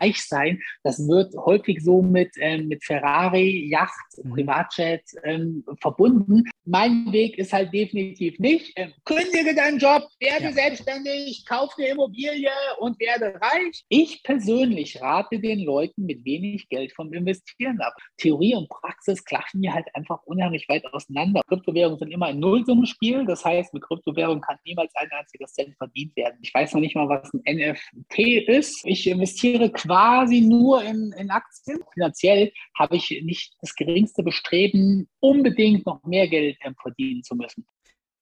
reich sein. Das wird häufig so mit, ähm, mit Ferrari, Yacht, mhm. Privatjet ähm, verbunden. Mein Weg ist halt definitiv nicht, ähm, kündige deinen Job, werde ja. selbstständig, kaufe eine Immobilie und werde reich. Ich persönlich rate den Leuten mit wenig Geld vom Investieren ab. Theorie und Praxis klaffen mir halt einfach unheimlich weit auseinander. Kryptowährungen sind immer ein Nullsummenspiel. Das heißt, mit Kryptowährungen kann niemals ein einziger Cent verdient werden. Ich weiß noch nicht mal, was ein NFT ist. Ich investiere quasi nur in, in Aktien. Finanziell habe ich nicht das geringste Bestreben, unbedingt noch mehr Geld ähm, verdienen zu müssen.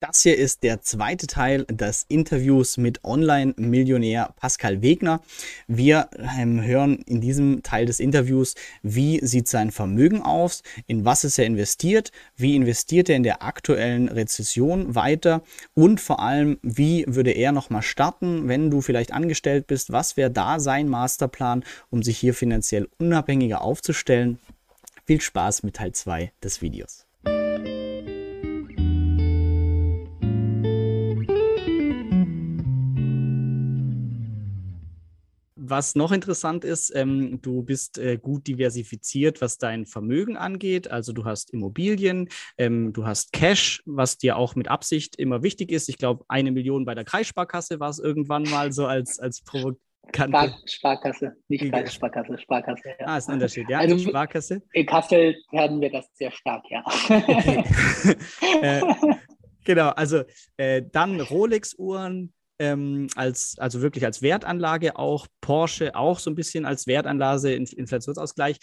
Das hier ist der zweite Teil des Interviews mit Online-Millionär Pascal Wegner. Wir ähm, hören in diesem Teil des Interviews, wie sieht sein Vermögen aus, in was ist er investiert, wie investiert er in der aktuellen Rezession weiter und vor allem, wie würde er nochmal starten, wenn du vielleicht angestellt bist, was wäre da sein Masterplan, um sich hier finanziell unabhängiger aufzustellen. Viel Spaß mit Teil 2 des Videos. Was noch interessant ist, ähm, du bist äh, gut diversifiziert, was dein Vermögen angeht. Also du hast Immobilien, ähm, du hast Cash, was dir auch mit Absicht immer wichtig ist. Ich glaube, eine Million bei der Kreissparkasse war es irgendwann mal so als, als Provokante. Spar Sparkasse, nicht Kreissparkasse, Sparkasse. Ja. Ah, ist ein Unterschied, ja. Also Sparkasse. In Kassel werden wir das sehr stark, ja. Okay. äh, genau, also äh, dann Rolex-Uhren, ähm, als, also wirklich als Wertanlage auch, Porsche auch so ein bisschen als Wertanlage, Inflationsausgleich.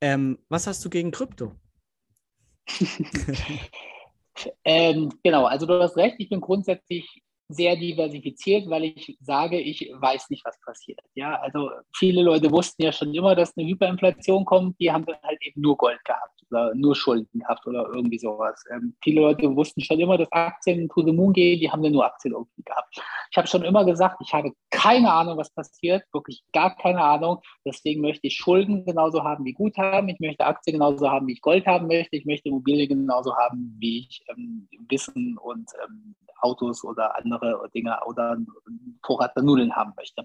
Ähm, was hast du gegen Krypto? ähm, genau, also du hast recht, ich bin grundsätzlich sehr diversifiziert, weil ich sage, ich weiß nicht, was passiert. Ja, also viele Leute wussten ja schon immer, dass eine Hyperinflation kommt. Die haben dann halt eben nur Gold gehabt oder nur Schulden gehabt oder irgendwie sowas. Ähm, viele Leute wussten schon immer, dass Aktien to the moon gehen. Die haben dann nur Aktien irgendwie gehabt. Ich habe schon immer gesagt, ich habe keine Ahnung, was passiert. Wirklich gar keine Ahnung. Deswegen möchte ich Schulden genauso haben wie Guthaben. Ich möchte Aktien genauso haben, wie ich Gold haben möchte. Ich möchte Immobilien genauso haben, wie ich ähm, Wissen und ähm, Autos oder andere Dinge oder einen Vorrat der Nudeln haben möchte.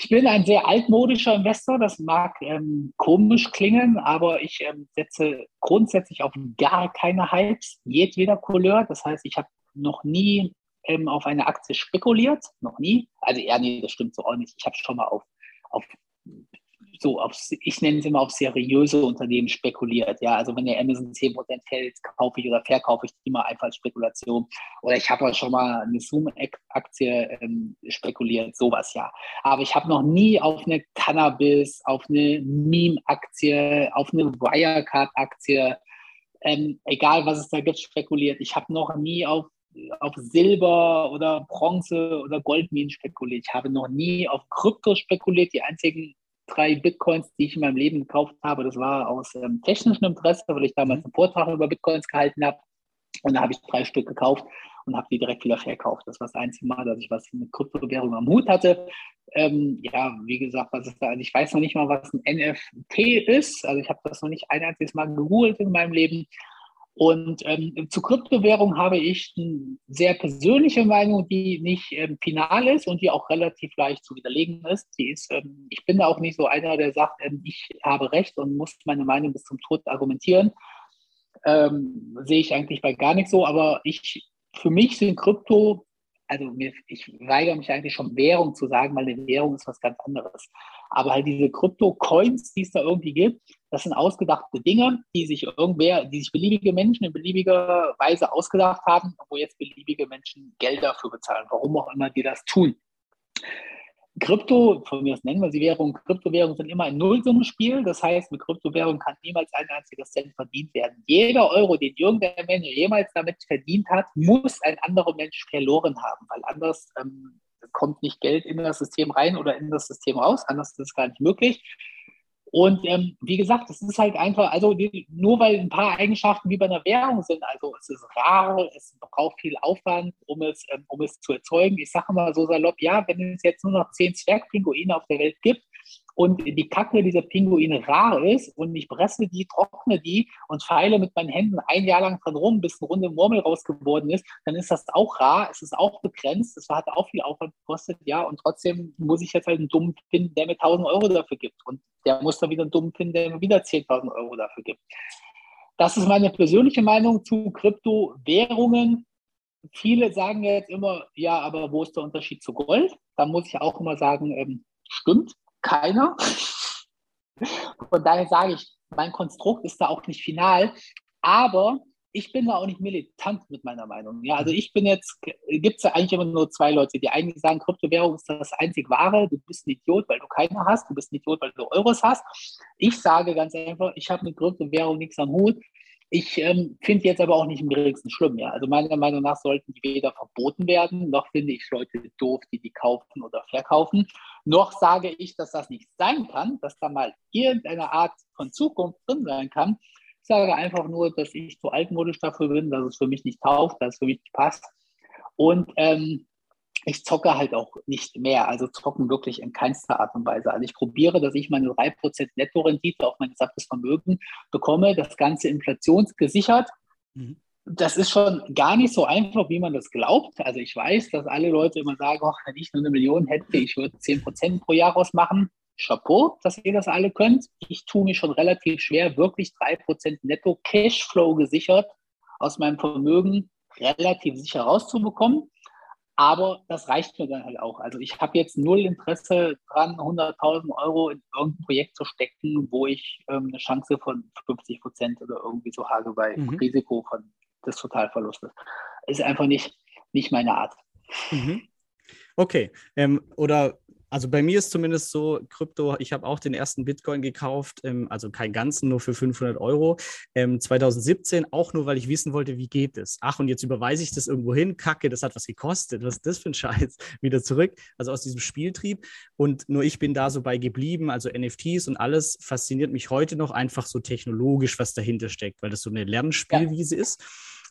Ich bin ein sehr altmodischer Investor, das mag ähm, komisch klingen, aber ich ähm, setze grundsätzlich auf gar keine Hypes jedweder Couleur. Das heißt, ich habe noch nie ähm, auf eine Aktie spekuliert, noch nie. Also eher nee, das stimmt so auch nicht. Ich habe schon mal auf, auf so auf, ich nenne es immer auf seriöse Unternehmen spekuliert. Ja, also wenn der Amazon 10% fällt, kaufe ich oder verkaufe ich die mal einfach als Spekulation. Oder ich habe auch schon mal eine Zoom-Aktie ähm, spekuliert, sowas ja. Aber ich habe noch nie auf eine Cannabis, auf eine Meme-Aktie, auf eine Wirecard-Aktie, ähm, egal was es da gibt, spekuliert. Ich habe noch nie auf auf Silber oder Bronze oder Goldminen spekuliert. Ich habe noch nie auf Krypto spekuliert. Die einzigen drei Bitcoins, die ich in meinem Leben gekauft habe. Das war aus ähm, technischem Interesse, weil ich damals mhm. einen Vortrag über Bitcoins gehalten habe. Und da habe ich drei Stück gekauft und habe die direkt wieder verkauft. Das war das einzige Mal, dass ich was mit Kryptowährung am Hut hatte. Ähm, ja, wie gesagt, was ist da? Also ich weiß noch nicht mal, was ein NFT ist. Also ich habe das noch nicht ein einziges Mal gegoogelt in meinem Leben. Und ähm, zu Kryptowährung habe ich eine sehr persönliche Meinung, die nicht ähm, final ist und die auch relativ leicht zu widerlegen ist. Die ist ähm, ich bin da auch nicht so einer, der sagt, ähm, ich habe Recht und muss meine Meinung bis zum Tod argumentieren. Ähm, sehe ich eigentlich bei gar nicht so, aber ich, für mich sind Krypto also mir, ich weigere mich eigentlich schon Währung zu sagen, weil eine Währung ist was ganz anderes. Aber halt diese Krypto-Coins, die es da irgendwie gibt, das sind ausgedachte Dinge, die sich irgendwer, die sich beliebige Menschen in beliebiger Weise ausgedacht haben, wo jetzt beliebige Menschen Geld dafür bezahlen, warum auch immer die das tun. Krypto, von mir aus nennen wir sie Währung, Kryptowährungen sind immer ein Nullsummenspiel. Das heißt, mit Kryptowährungen kann niemals ein einziger Cent verdient werden. Jeder Euro, den irgendein Mensch jemals damit verdient hat, muss ein anderer Mensch verloren haben, weil anders ähm, kommt nicht Geld in das System rein oder in das System raus. Anders ist es gar nicht möglich. Und ähm, wie gesagt, es ist halt einfach, also die, nur weil ein paar Eigenschaften wie bei einer Währung sind, also es ist rar, es braucht viel Aufwand, um es, ähm, um es zu erzeugen. Ich sage mal so salopp, ja, wenn es jetzt nur noch zehn Zwergpinguine auf der Welt gibt, und die Kacke dieser Pinguine rar ist und ich presse die, trockne die und feile mit meinen Händen ein Jahr lang dran rum, bis eine runde Murmel rausgeworden ist, dann ist das auch rar, es ist auch begrenzt, es hat auch viel Aufwand gekostet, ja, und trotzdem muss ich jetzt halt einen dummen finden, der mir 1000 Euro dafür gibt und der muss dann wieder einen dummen finden, der mir wieder 10.000 Euro dafür gibt. Das ist meine persönliche Meinung zu Kryptowährungen. Viele sagen jetzt immer, ja, aber wo ist der Unterschied zu Gold? Da muss ich auch immer sagen, ähm, stimmt keiner. Von daher sage ich, mein Konstrukt ist da auch nicht final, aber ich bin da auch nicht militant mit meiner Meinung. Ja, also ich bin jetzt, gibt es ja eigentlich immer nur zwei Leute. Die einen sagen, Kryptowährung ist das einzig wahre, du bist ein Idiot, weil du keine hast, du bist ein Idiot, weil du Euros hast. Ich sage ganz einfach, ich habe mit Kryptowährung nichts am Hut. Ich ähm, finde jetzt aber auch nicht im geringsten schlimm. Ja? Also meiner Meinung nach sollten die weder verboten werden, noch finde ich Leute doof, die die kaufen oder verkaufen. Noch sage ich, dass das nicht sein kann, dass da mal irgendeine Art von Zukunft drin sein kann. Ich sage einfach nur, dass ich zu altmodisch dafür bin, dass es für mich nicht taugt, dass es für mich nicht passt. Und ähm, ich zocke halt auch nicht mehr, also zocken wirklich in keinster Art und Weise. Also ich probiere, dass ich meine 3% Nettorendite auf mein gesamtes Vermögen bekomme, das Ganze inflationsgesichert. Mhm. Das ist schon gar nicht so einfach, wie man das glaubt. Also ich weiß, dass alle Leute immer sagen, ach, wenn ich nur eine Million hätte, ich würde 10% pro Jahr ausmachen. Chapeau, dass ihr das alle könnt. Ich tue mich schon relativ schwer, wirklich 3% netto Cashflow gesichert aus meinem Vermögen relativ sicher rauszubekommen. Aber das reicht mir dann halt auch. Also ich habe jetzt null Interesse dran, 100.000 Euro in irgendein Projekt zu stecken, wo ich ähm, eine Chance von 50 Prozent oder irgendwie so habe bei mhm. Risiko von des Totalverlustes. Ist einfach nicht, nicht meine Art. Mhm. Okay. Ähm, oder also bei mir ist zumindest so, Krypto, ich habe auch den ersten Bitcoin gekauft, ähm, also keinen ganzen, nur für 500 Euro, ähm, 2017, auch nur, weil ich wissen wollte, wie geht es. Ach, und jetzt überweise ich das irgendwo hin, kacke, das hat was gekostet, was ist das für ein Scheiß, wieder zurück, also aus diesem Spieltrieb. Und nur ich bin da so bei geblieben, also NFTs und alles fasziniert mich heute noch einfach so technologisch, was dahinter steckt, weil das so eine Lernspielwiese ja. ist.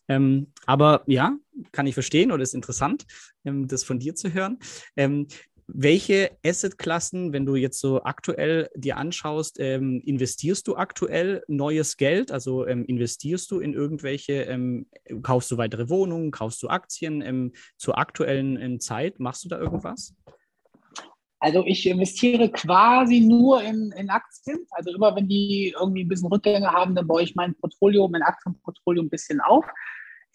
Ähm, aber ja, kann ich verstehen oder ist interessant, ähm, das von dir zu hören. Ähm, welche Assetklassen, wenn du jetzt so aktuell dir anschaust, ähm, investierst du aktuell neues Geld? Also ähm, investierst du in irgendwelche, ähm, kaufst du weitere Wohnungen, kaufst du Aktien ähm, zur aktuellen ähm, Zeit? Machst du da irgendwas? Also ich investiere quasi nur in, in Aktien. Also immer wenn die irgendwie ein bisschen Rückgänge haben, dann baue ich mein Portfolio, mein Aktienportfolio ein bisschen auf.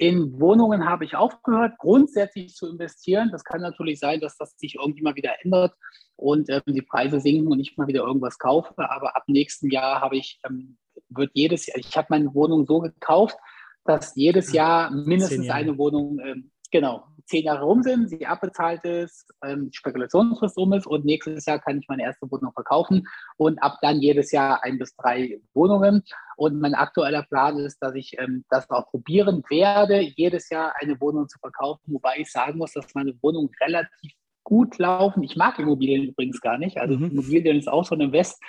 In Wohnungen habe ich aufgehört, grundsätzlich zu investieren. Das kann natürlich sein, dass das sich irgendwie mal wieder ändert und ähm, die Preise sinken und ich mal wieder irgendwas kaufe. Aber ab nächstem Jahr habe ich, ähm, wird jedes Jahr, ich habe meine Wohnung so gekauft, dass jedes Jahr mindestens eine Wohnung ähm, genau, zehn Jahre rum sind, sie abbezahlt ist, ähm, Spekulationsfrist um ist und nächstes Jahr kann ich meine erste Wohnung verkaufen und ab dann jedes Jahr ein bis drei Wohnungen. Und mein aktueller Plan ist, dass ich ähm, das auch probieren werde, jedes Jahr eine Wohnung zu verkaufen, wobei ich sagen muss, dass meine Wohnungen relativ gut laufen. Ich mag Immobilien übrigens gar nicht. Also mhm. Immobilien ist auch so ein Invest.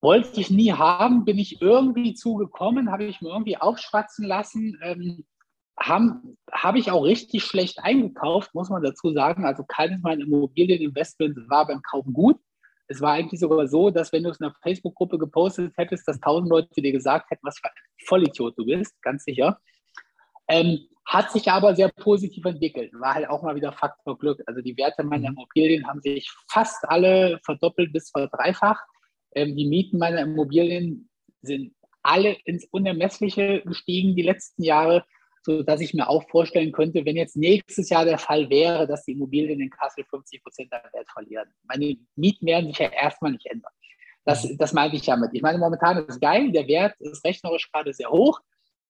Wollte ich nie haben, bin ich irgendwie zugekommen, habe ich mir irgendwie aufschwatzen lassen. Ähm, habe hab ich auch richtig schlecht eingekauft, muss man dazu sagen. Also keines meiner Immobilieninvestments war beim Kaufen gut. Es war eigentlich sogar so, dass wenn du es in einer Facebook-Gruppe gepostet hättest, dass tausend Leute dir gesagt hätten, was für ein Vollidiot du bist, ganz sicher. Ähm, hat sich aber sehr positiv entwickelt. War halt auch mal wieder Faktor Glück. Also die Werte meiner mhm. Immobilien haben sich fast alle verdoppelt bis verdreifacht. Ähm, die Mieten meiner Immobilien sind alle ins Unermessliche gestiegen die letzten Jahre so dass ich mir auch vorstellen könnte, wenn jetzt nächstes Jahr der Fall wäre, dass die Immobilien in Kassel 50 Prozent der Wert verlieren. Meine Mieten werden sich ja erstmal nicht ändern. Das, mhm. das meinte ich damit. Ich meine, momentan ist es geil, der Wert ist rechnerisch gerade sehr hoch,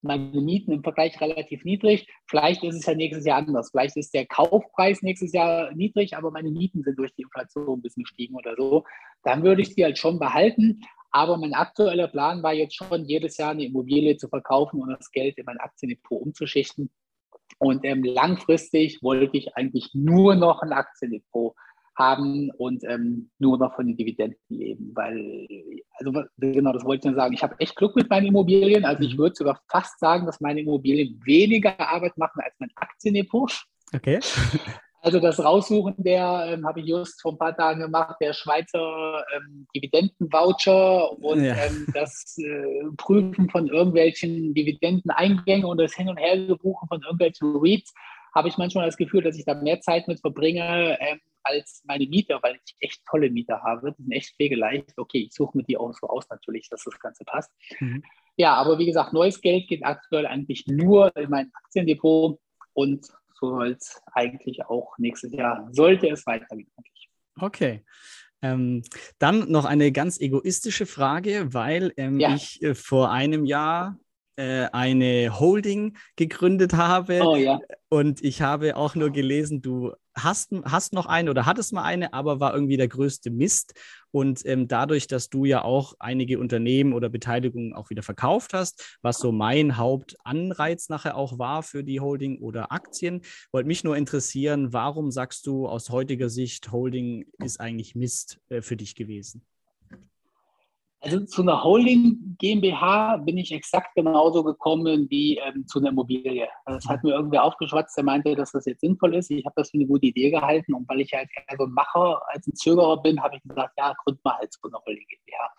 meine Mieten im Vergleich relativ niedrig. Vielleicht ist es ja nächstes Jahr anders. Vielleicht ist der Kaufpreis nächstes Jahr niedrig, aber meine Mieten sind durch die Inflation ein bisschen gestiegen oder so. Dann würde ich die halt schon behalten. Aber mein aktueller Plan war jetzt schon, jedes Jahr eine Immobilie zu verkaufen und das Geld in mein Aktiendepot umzuschichten. Und ähm, langfristig wollte ich eigentlich nur noch ein Aktiendepot haben und ähm, nur noch von den Dividenden leben, weil, also genau, das wollte ich nur sagen. Ich habe echt Glück mit meinen Immobilien. Also ich mhm. würde sogar fast sagen, dass meine Immobilien weniger Arbeit machen als mein Aktiendepot. Okay. Also das Raussuchen der ähm, habe ich just vor ein paar Tagen gemacht, der Schweizer ähm, Dividendenvoucher und ja. ähm, das äh, Prüfen von irgendwelchen Dividendeneingängen und das Hin- und Hergebuchen von irgendwelchen Reads, habe ich manchmal das Gefühl, dass ich da mehr Zeit mit verbringe ähm, als meine Mieter, weil ich echt tolle Mieter habe. Die sind echt pflegeleicht. Okay, ich suche mir die auch so aus natürlich, dass das Ganze passt. Mhm. Ja, aber wie gesagt, neues Geld geht aktuell eigentlich nur in mein Aktiendepot und es eigentlich auch nächstes Jahr, sollte es weitergehen. Okay. Ähm, dann noch eine ganz egoistische Frage, weil ähm, ja. ich äh, vor einem Jahr äh, eine Holding gegründet habe. Oh, ja. Und ich habe auch nur gelesen, du hast, hast noch eine oder hattest mal eine, aber war irgendwie der größte Mist. Und ähm, dadurch, dass du ja auch einige Unternehmen oder Beteiligungen auch wieder verkauft hast, was so mein Hauptanreiz nachher auch war für die Holding oder Aktien, wollte mich nur interessieren, warum sagst du aus heutiger Sicht, Holding ist eigentlich Mist äh, für dich gewesen? Also zu einer Holding GmbH bin ich exakt genauso gekommen wie ähm, zu einer Immobilie. Das hat mir irgendwer aufgeschwatzt, der meinte, dass das jetzt sinnvoll ist. Ich habe das für eine gute Idee gehalten und weil ich halt eher so ein Macher als ein Zögerer bin, habe ich gesagt, ja, gründ mal halt so eine Holding GmbH.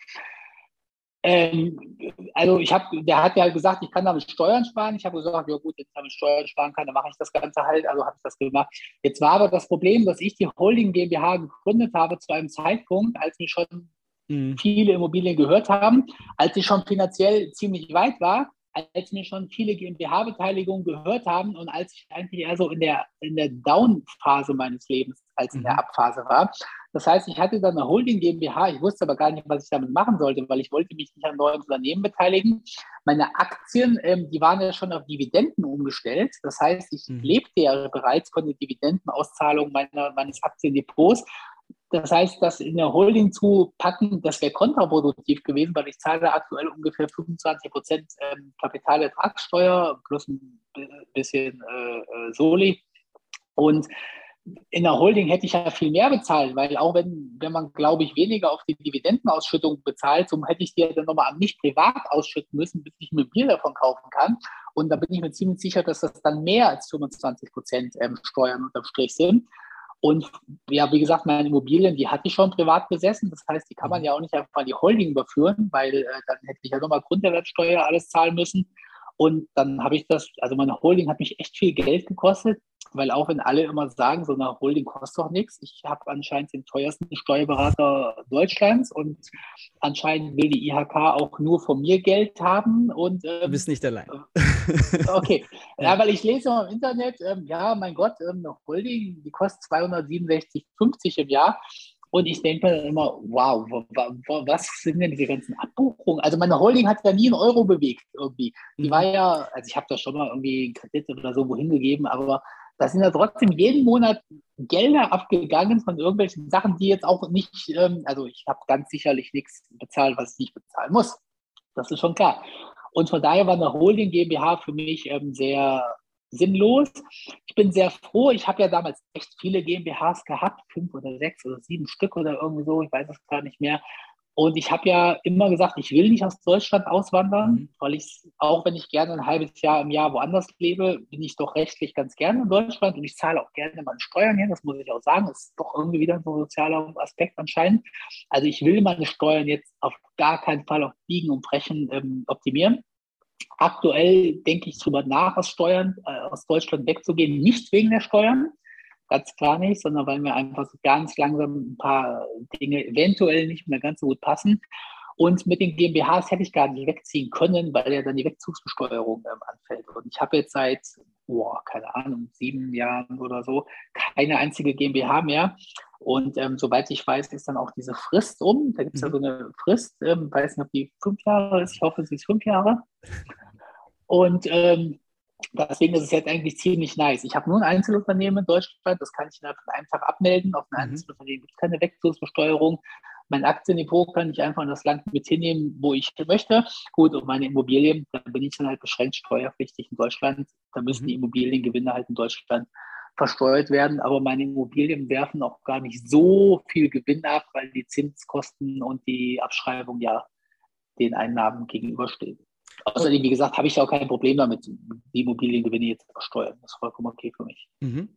Ähm, also ich habe, der hat ja gesagt, ich kann damit Steuern sparen. Ich habe gesagt, ja gut, wenn ich damit Steuern sparen kann, dann mache ich das Ganze halt. Also habe ich das gemacht. Jetzt war aber das Problem, dass ich die Holding GmbH gegründet habe zu einem Zeitpunkt, als mir schon mhm. viele Immobilien gehört haben, als ich schon finanziell ziemlich weit war, als mir schon viele GmbH-Beteiligungen gehört haben und als ich eigentlich eher so in der, in der Down-Phase meines Lebens als in der mhm. Up-Phase war. Das heißt, ich hatte dann eine Holding GmbH, ich wusste aber gar nicht, was ich damit machen sollte, weil ich wollte mich nicht an neuen Unternehmen beteiligen. Meine Aktien, ähm, die waren ja schon auf Dividenden umgestellt. Das heißt, ich mhm. lebte ja bereits von der Dividendenauszahlung meiner, meines Aktiendepots das heißt, das in der Holding zu packen, das wäre kontraproduktiv gewesen, weil ich zahle aktuell ungefähr 25 Prozent ähm, Kapitalertragssteuer plus ein bisschen äh, äh, Soli. Und in der Holding hätte ich ja viel mehr bezahlt, weil auch wenn, wenn man, glaube ich, weniger auf die Dividendenausschüttung bezahlt, so hätte ich die dann nochmal an mich privat ausschütten müssen, bis ich mir Bier davon kaufen kann. Und da bin ich mir ziemlich sicher, dass das dann mehr als 25 Prozent ähm, Steuern unterm Strich sind. Und ja, wie gesagt, meine Immobilien, die hatte ich schon privat besessen. Das heißt, die kann man mhm. ja auch nicht einfach an die Holding überführen, weil äh, dann hätte ich ja nochmal Grunderwerbsteuer alles zahlen müssen. Und dann habe ich das, also meine Holding hat mich echt viel Geld gekostet, weil auch wenn alle immer sagen, so eine Holding kostet doch nichts, ich habe anscheinend den teuersten Steuerberater Deutschlands und anscheinend will die IHK auch nur von mir Geld haben. Und, ähm, du bist nicht allein. Äh, okay, ja, weil ich lese im Internet, ähm, ja, mein Gott, ähm, eine Holding, die kostet 267,50 im Jahr. Und ich denke mir immer, wow, was sind denn diese ganzen Abbuchungen? Also meine Holding hat ja nie einen Euro bewegt irgendwie. Die mhm. war ja, also ich habe da schon mal irgendwie einen Kredit oder so wohin gegeben, aber da sind ja trotzdem jeden Monat Gelder abgegangen von irgendwelchen Sachen, die jetzt auch nicht, ähm, also ich habe ganz sicherlich nichts bezahlt, was ich nicht bezahlen muss. Das ist schon klar. Und von daher war eine Holding GmbH für mich ähm, sehr sinnlos. Ich bin sehr froh. Ich habe ja damals echt viele GmbHs gehabt, fünf oder sechs oder sieben Stück oder irgendwie so, ich weiß es gar nicht mehr. Und ich habe ja immer gesagt, ich will nicht aus Deutschland auswandern, mhm. weil ich, auch wenn ich gerne ein halbes Jahr im Jahr woanders lebe, bin ich doch rechtlich ganz gerne in Deutschland und ich zahle auch gerne meine Steuern hier, das muss ich auch sagen. Das ist doch irgendwie wieder ein sozialer Aspekt anscheinend. Also ich will meine Steuern jetzt auf gar keinen Fall auf Biegen und Brechen ähm, optimieren. Aktuell denke ich darüber nach, aus Steuern, äh, aus Deutschland wegzugehen, nicht wegen der Steuern, ganz klar nicht, sondern weil mir einfach so ganz langsam ein paar Dinge eventuell nicht mehr ganz so gut passen. Und mit den GmbHs hätte ich gar nicht wegziehen können, weil ja dann die Wegzugsbesteuerung ähm, anfällt. Und ich habe jetzt seit, oh, keine Ahnung, sieben Jahren oder so keine einzige GmbH mehr. Und ähm, soweit ich weiß, ist dann auch diese Frist um. Da gibt es mhm. ja so eine Frist, ähm, weiß nicht, ob die fünf Jahre ist. Ich hoffe, sie ist fünf Jahre. Und ähm, deswegen ist es jetzt eigentlich ziemlich nice. Ich habe nur ein Einzelunternehmen in Deutschland, das kann ich Tag abmelden. Auf ein mhm. Einzelunternehmen gibt es keine Wechselbesteuerung. Mein Aktiendepot kann ich einfach in das Land mit hinnehmen, wo ich möchte. Gut, und meine Immobilien, da bin ich dann halt beschränkt steuerpflichtig in Deutschland. Da müssen die mhm. Immobiliengewinne halt in Deutschland versteuert werden, aber meine Immobilien werfen auch gar nicht so viel Gewinn ab, weil die Zinskosten und die Abschreibung ja den Einnahmen gegenüberstehen. Außerdem, wie gesagt, habe ich auch kein Problem damit, die Immobiliengewinne jetzt zu versteuern. Das ist vollkommen okay für mich. Mhm.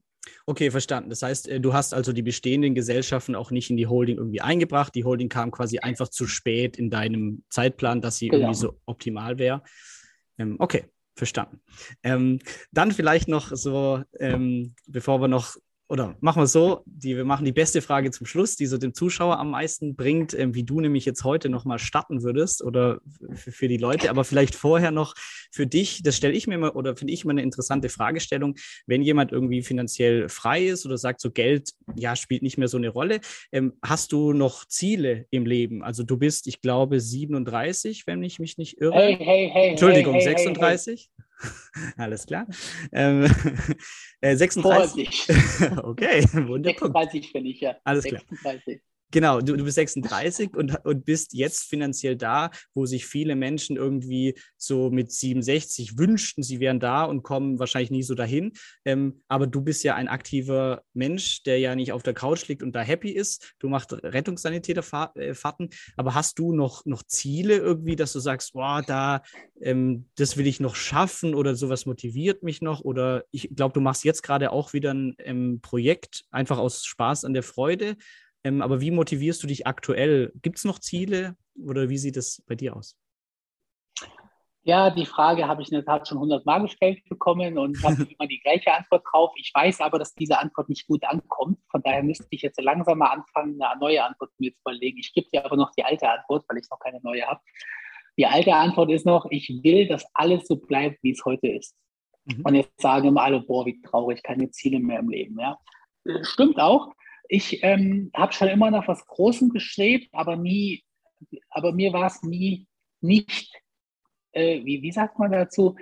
Okay, verstanden. Das heißt, äh, du hast also die bestehenden Gesellschaften auch nicht in die Holding irgendwie eingebracht. Die Holding kam quasi einfach zu spät in deinem Zeitplan, dass sie genau. irgendwie so optimal wäre. Ähm, okay, verstanden. Ähm, dann vielleicht noch so, ähm, bevor wir noch oder machen wir es so, die, wir machen die beste Frage zum Schluss, die so dem Zuschauer am meisten bringt, äh, wie du nämlich jetzt heute nochmal starten würdest oder für die Leute, aber vielleicht vorher noch für dich, das stelle ich mir mal oder finde ich mal eine interessante Fragestellung, wenn jemand irgendwie finanziell frei ist oder sagt, so Geld, ja, spielt nicht mehr so eine Rolle, ähm, hast du noch Ziele im Leben? Also du bist, ich glaube, 37, wenn ich mich nicht irre. Hey, hey, hey. Entschuldigung, hey, hey, 36. Alles klar. Ähm, äh, 36. okay, wunderbar. 36 bin ich ja. Alles 36. klar. Genau, du, du bist 36 und, und bist jetzt finanziell da, wo sich viele Menschen irgendwie so mit 67 wünschten, sie wären da und kommen wahrscheinlich nie so dahin. Ähm, aber du bist ja ein aktiver Mensch, der ja nicht auf der Couch liegt und da happy ist. Du machst Rettungssanitäterfahrten. Aber hast du noch, noch Ziele irgendwie, dass du sagst, boah, da, ähm, das will ich noch schaffen oder sowas motiviert mich noch? Oder ich glaube, du machst jetzt gerade auch wieder ein ähm, Projekt, einfach aus Spaß an der Freude. Ähm, aber wie motivierst du dich aktuell? Gibt es noch Ziele oder wie sieht es bei dir aus? Ja, die Frage habe ich in der Tat schon hundertmal gestellt bekommen und habe immer die gleiche Antwort drauf. Ich weiß aber, dass diese Antwort nicht gut ankommt. Von daher müsste ich jetzt langsam mal anfangen, eine neue Antwort mir zu überlegen. Ich gebe dir aber noch die alte Antwort, weil ich noch keine neue habe. Die alte Antwort ist noch, ich will, dass alles so bleibt, wie es heute ist. Mhm. Und jetzt sagen immer alle, boah, wie traurig, keine Ziele mehr im Leben. Ja? Stimmt auch, ich ähm, habe schon immer nach was Großem gestrebt, aber nie, aber mir war es nie nicht, äh, wie, wie sagt man dazu,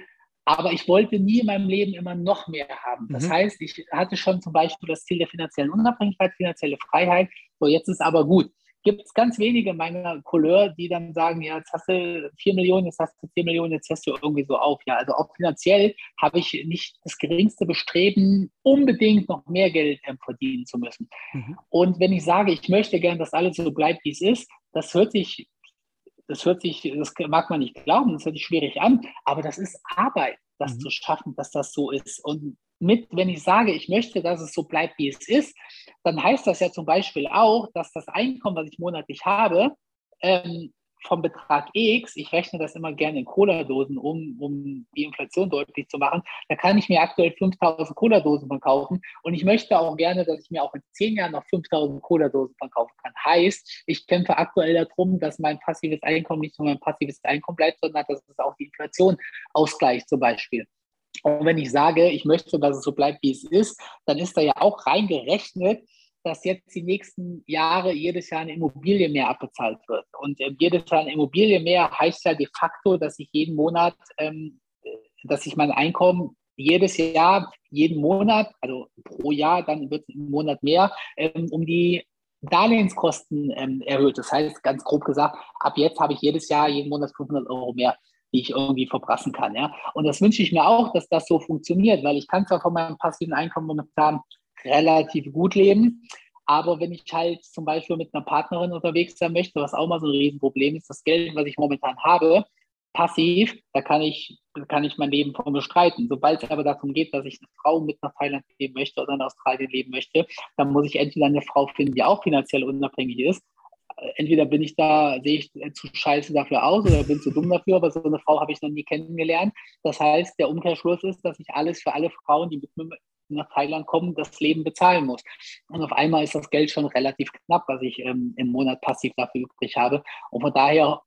aber ich wollte nie in meinem Leben immer noch mehr haben. Das mhm. heißt, ich hatte schon zum Beispiel das Ziel der finanziellen Unabhängigkeit, finanzielle Freiheit. So, jetzt ist aber gut gibt es ganz wenige meiner Couleur, die dann sagen, ja, jetzt hast du vier Millionen, jetzt hast du vier Millionen, jetzt hörst du irgendwie so auf. Ja, also auch finanziell habe ich nicht das geringste Bestreben, unbedingt noch mehr Geld äh, verdienen zu müssen. Mhm. Und wenn ich sage, ich möchte gern, dass alles so bleibt, wie es ist, das hört sich, das hört sich, das mag man nicht glauben, das hört sich schwierig an, aber das ist Arbeit, das mhm. zu schaffen, dass das so ist. Und mit, wenn ich sage, ich möchte, dass es so bleibt, wie es ist, dann heißt das ja zum Beispiel auch, dass das Einkommen, was ich monatlich habe, ähm, vom Betrag X, ich rechne das immer gerne in Cola-Dosen um, um die Inflation deutlich zu machen, da kann ich mir aktuell 5000 Cola-Dosen verkaufen und ich möchte auch gerne, dass ich mir auch in zehn Jahren noch 5000 Cola-Dosen verkaufen kann. Heißt, ich kämpfe aktuell darum, dass mein passives Einkommen nicht nur mein passives Einkommen bleibt, sondern dass es auch die Inflation ausgleicht zum Beispiel. Und wenn ich sage, ich möchte, dass es so bleibt, wie es ist, dann ist da ja auch reingerechnet, dass jetzt die nächsten Jahre jedes Jahr eine Immobilie mehr abbezahlt wird. Und äh, jedes Jahr eine Immobilie mehr heißt ja de facto, dass ich jeden Monat, ähm, dass ich mein Einkommen jedes Jahr, jeden Monat, also pro Jahr, dann wird es im Monat mehr, ähm, um die Darlehenskosten ähm, erhöht. Das heißt, ganz grob gesagt, ab jetzt habe ich jedes Jahr, jeden Monat 500 Euro mehr die ich irgendwie verbrassen kann. Ja? Und das wünsche ich mir auch, dass das so funktioniert, weil ich kann zwar von meinem passiven Einkommen momentan relativ gut leben, aber wenn ich halt zum Beispiel mit einer Partnerin unterwegs sein möchte, was auch mal so ein Riesenproblem ist, das Geld, was ich momentan habe, passiv, da kann ich, kann ich mein Leben von bestreiten. Sobald es aber darum geht, dass ich eine Frau mit nach Thailand leben möchte oder in Australien leben möchte, dann muss ich entweder eine Frau finden, die auch finanziell unabhängig ist, entweder bin ich da, sehe ich zu scheiße dafür aus oder bin zu dumm dafür, aber so eine Frau habe ich noch nie kennengelernt. Das heißt, der Umkehrschluss ist, dass ich alles für alle Frauen, die mit mir nach Thailand kommen, das Leben bezahlen muss. Und auf einmal ist das Geld schon relativ knapp, was ich ähm, im Monat passiv dafür übrig habe. Und von daher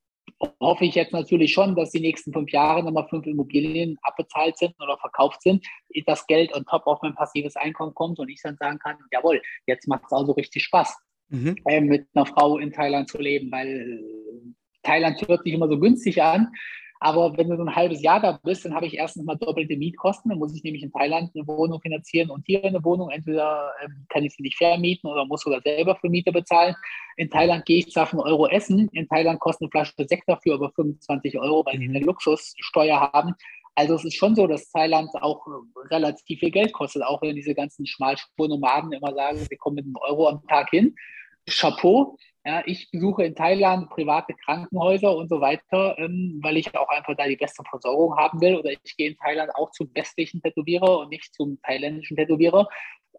hoffe ich jetzt natürlich schon, dass die nächsten fünf Jahre nochmal fünf Immobilien abbezahlt sind oder verkauft sind, das Geld on top auf mein passives Einkommen kommt und ich dann sagen kann, jawohl, jetzt macht es also richtig Spaß mhm. äh, mit einer Frau in Thailand zu leben, weil äh, Thailand hört sich immer so günstig an. Aber wenn du so ein halbes Jahr da bist, dann habe ich erstens mal doppelte Mietkosten. Dann muss ich nämlich in Thailand eine Wohnung finanzieren und hier eine Wohnung. Entweder ähm, kann ich sie nicht vermieten oder muss sogar selber für Miete bezahlen. In Thailand gehe ich zwar für einen Euro essen. In Thailand kostet eine Flasche Sekt dafür aber 25 Euro, weil mhm. die eine Luxussteuer haben. Also es ist schon so, dass Thailand auch relativ viel Geld kostet, auch wenn diese ganzen Schmalspurnomaden immer sagen, sie kommen mit einem Euro am Tag hin. Chapeau. Ja, ich besuche in Thailand private Krankenhäuser und so weiter, ähm, weil ich auch einfach da die beste Versorgung haben will. Oder ich gehe in Thailand auch zum westlichen Tätowierer und nicht zum thailändischen Tätowierer.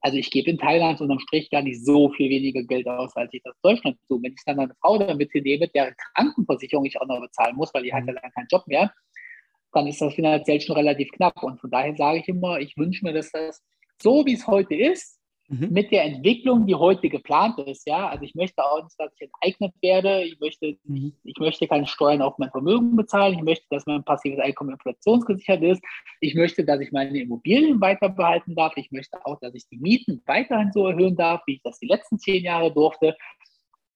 also ich gebe in Thailand unterm Strich gar nicht so viel weniger Geld aus, als ich das in Deutschland tue. Wenn ich dann eine Frau damit nehme, deren Krankenversicherung ich auch noch bezahlen muss, weil die hat ja dann keinen Job mehr, dann ist das finanziell schon relativ knapp. Und von daher sage ich immer, ich wünsche mir, dass das so, wie es heute ist, mhm. mit der Entwicklung, die heute geplant ist, ja, also ich möchte auch nicht, dass ich enteignet werde, ich möchte, mhm. ich möchte keine Steuern auf mein Vermögen bezahlen, ich möchte, dass mein passives Einkommen inflationsgesichert ist, ich möchte, dass ich meine Immobilien weiter behalten darf, ich möchte auch, dass ich die Mieten weiterhin so erhöhen darf, wie ich das die letzten zehn Jahre durfte.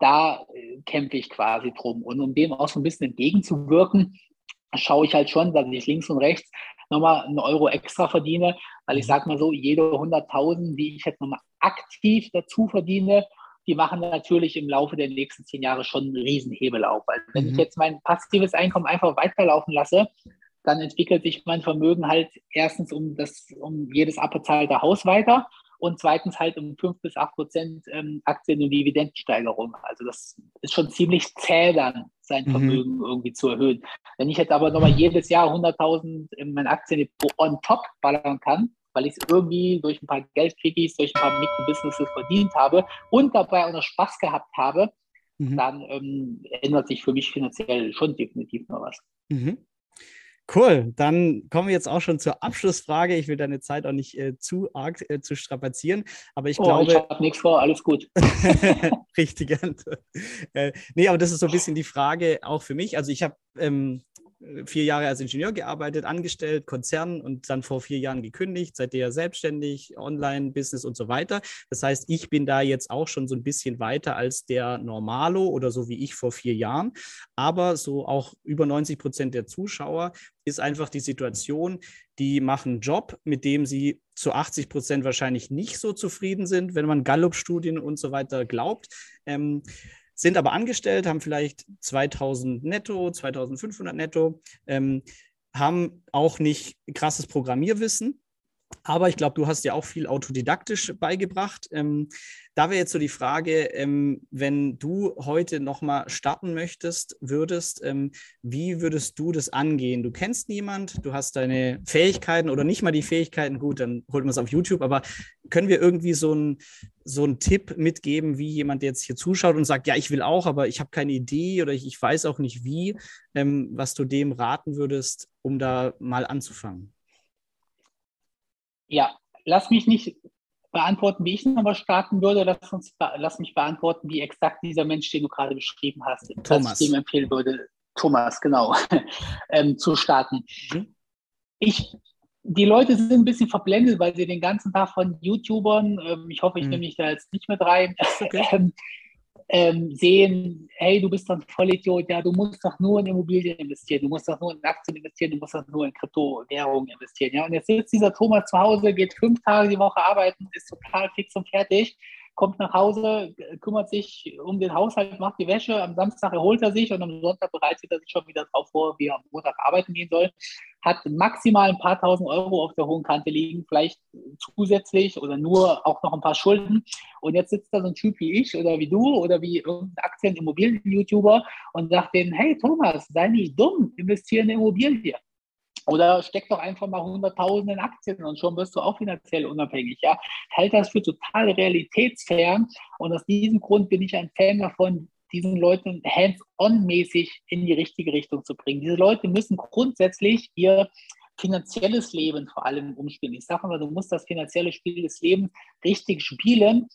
Da äh, kämpfe ich quasi drum. Und um dem auch so ein bisschen entgegenzuwirken, schaue ich halt schon, dass ich links und rechts nochmal einen Euro extra verdiene, weil ich mhm. sage mal so, jede 100.000, die ich jetzt nochmal aktiv dazu verdiene, die machen natürlich im Laufe der nächsten zehn Jahre schon einen Riesenhebel auf. Weil wenn mhm. ich jetzt mein passives Einkommen einfach weiterlaufen lasse, dann entwickelt sich mein Vermögen halt erstens um das, um jedes abbezahlte Haus weiter und zweitens halt um 5 bis 8 Prozent ähm, Aktien- und Dividendensteigerung. Also das ist schon ziemlich zäh dann, sein mhm. Vermögen irgendwie zu erhöhen. Wenn ich jetzt aber nochmal jedes Jahr 100.000 in mein Aktiendepot on top ballern kann, weil ich es irgendwie durch ein paar Geldquickies, durch ein paar Mikrobusinesses verdient habe und dabei auch noch Spaß gehabt habe, mhm. dann ähm, ändert sich für mich finanziell schon definitiv noch was. Mhm. Cool, dann kommen wir jetzt auch schon zur Abschlussfrage. Ich will deine Zeit auch nicht äh, zu arg äh, zu strapazieren, aber ich oh, glaube. Ich habe nichts vor, alles gut. Richtig. äh, nee, aber das ist so ein bisschen die Frage auch für mich. Also ich habe ähm, vier Jahre als Ingenieur gearbeitet, angestellt, Konzern und dann vor vier Jahren gekündigt, seitdem selbstständig, Online-Business und so weiter. Das heißt, ich bin da jetzt auch schon so ein bisschen weiter als der Normalo oder so wie ich vor vier Jahren. Aber so auch über 90 Prozent der Zuschauer ist einfach die Situation, die machen einen Job, mit dem sie zu 80 Prozent wahrscheinlich nicht so zufrieden sind, wenn man Gallup-Studien und so weiter glaubt. Ähm, sind aber angestellt, haben vielleicht 2000 netto, 2500 netto, ähm, haben auch nicht krasses Programmierwissen. Aber ich glaube, du hast ja auch viel autodidaktisch beigebracht. Ähm, da wäre jetzt so die Frage, ähm, wenn du heute nochmal starten möchtest, würdest, ähm, wie würdest du das angehen? Du kennst niemand, du hast deine Fähigkeiten oder nicht mal die Fähigkeiten, gut, dann holt man es auf YouTube, aber können wir irgendwie so einen so Tipp mitgeben, wie jemand jetzt hier zuschaut und sagt, ja, ich will auch, aber ich habe keine Idee oder ich, ich, weiß auch nicht wie, ähm, was du dem raten würdest, um da mal anzufangen? Ja, lass mich nicht beantworten, wie ich nochmal starten würde. Lass, uns, lass mich beantworten, wie exakt dieser Mensch, den du gerade beschrieben hast, Thomas. was ich dem empfehlen würde, Thomas, genau, ähm, zu starten. Mhm. Ich, die Leute sind ein bisschen verblendet, weil sie den ganzen Tag von YouTubern, ähm, ich hoffe, ich mhm. nehme mich da jetzt nicht mit rein, okay. ähm, ähm, sehen, hey, du bist doch ein Vollidiot, ja, du musst doch nur in Immobilien investieren, du musst doch nur in Aktien investieren, du musst doch nur in Kryptowährungen investieren, ja. Und jetzt sitzt dieser Thomas zu Hause, geht fünf Tage die Woche arbeiten, ist total fix und fertig kommt nach Hause, kümmert sich um den Haushalt, macht die Wäsche, am Samstag erholt er sich und am Sonntag bereitet er sich schon wieder darauf vor, wie er am Montag arbeiten gehen soll, hat maximal ein paar tausend Euro auf der hohen Kante liegen, vielleicht zusätzlich oder nur auch noch ein paar Schulden. Und jetzt sitzt da so ein Typ wie ich oder wie du oder wie irgendein Aktien-Immobilien-YouTuber und sagt denen, hey Thomas, sei nicht dumm, investiere in Immobilie. Oder steck doch einfach mal 100.000 in Aktien und schon wirst du auch finanziell unabhängig. Ja? Ich halte das für total realitätsfern und aus diesem Grund bin ich ein Fan davon, diesen Leuten hands-on-mäßig in die richtige Richtung zu bringen. Diese Leute müssen grundsätzlich ihr finanzielles Leben vor allem umspielen. Ich sage mal, du musst das finanzielle Spiel des Lebens richtig spielen.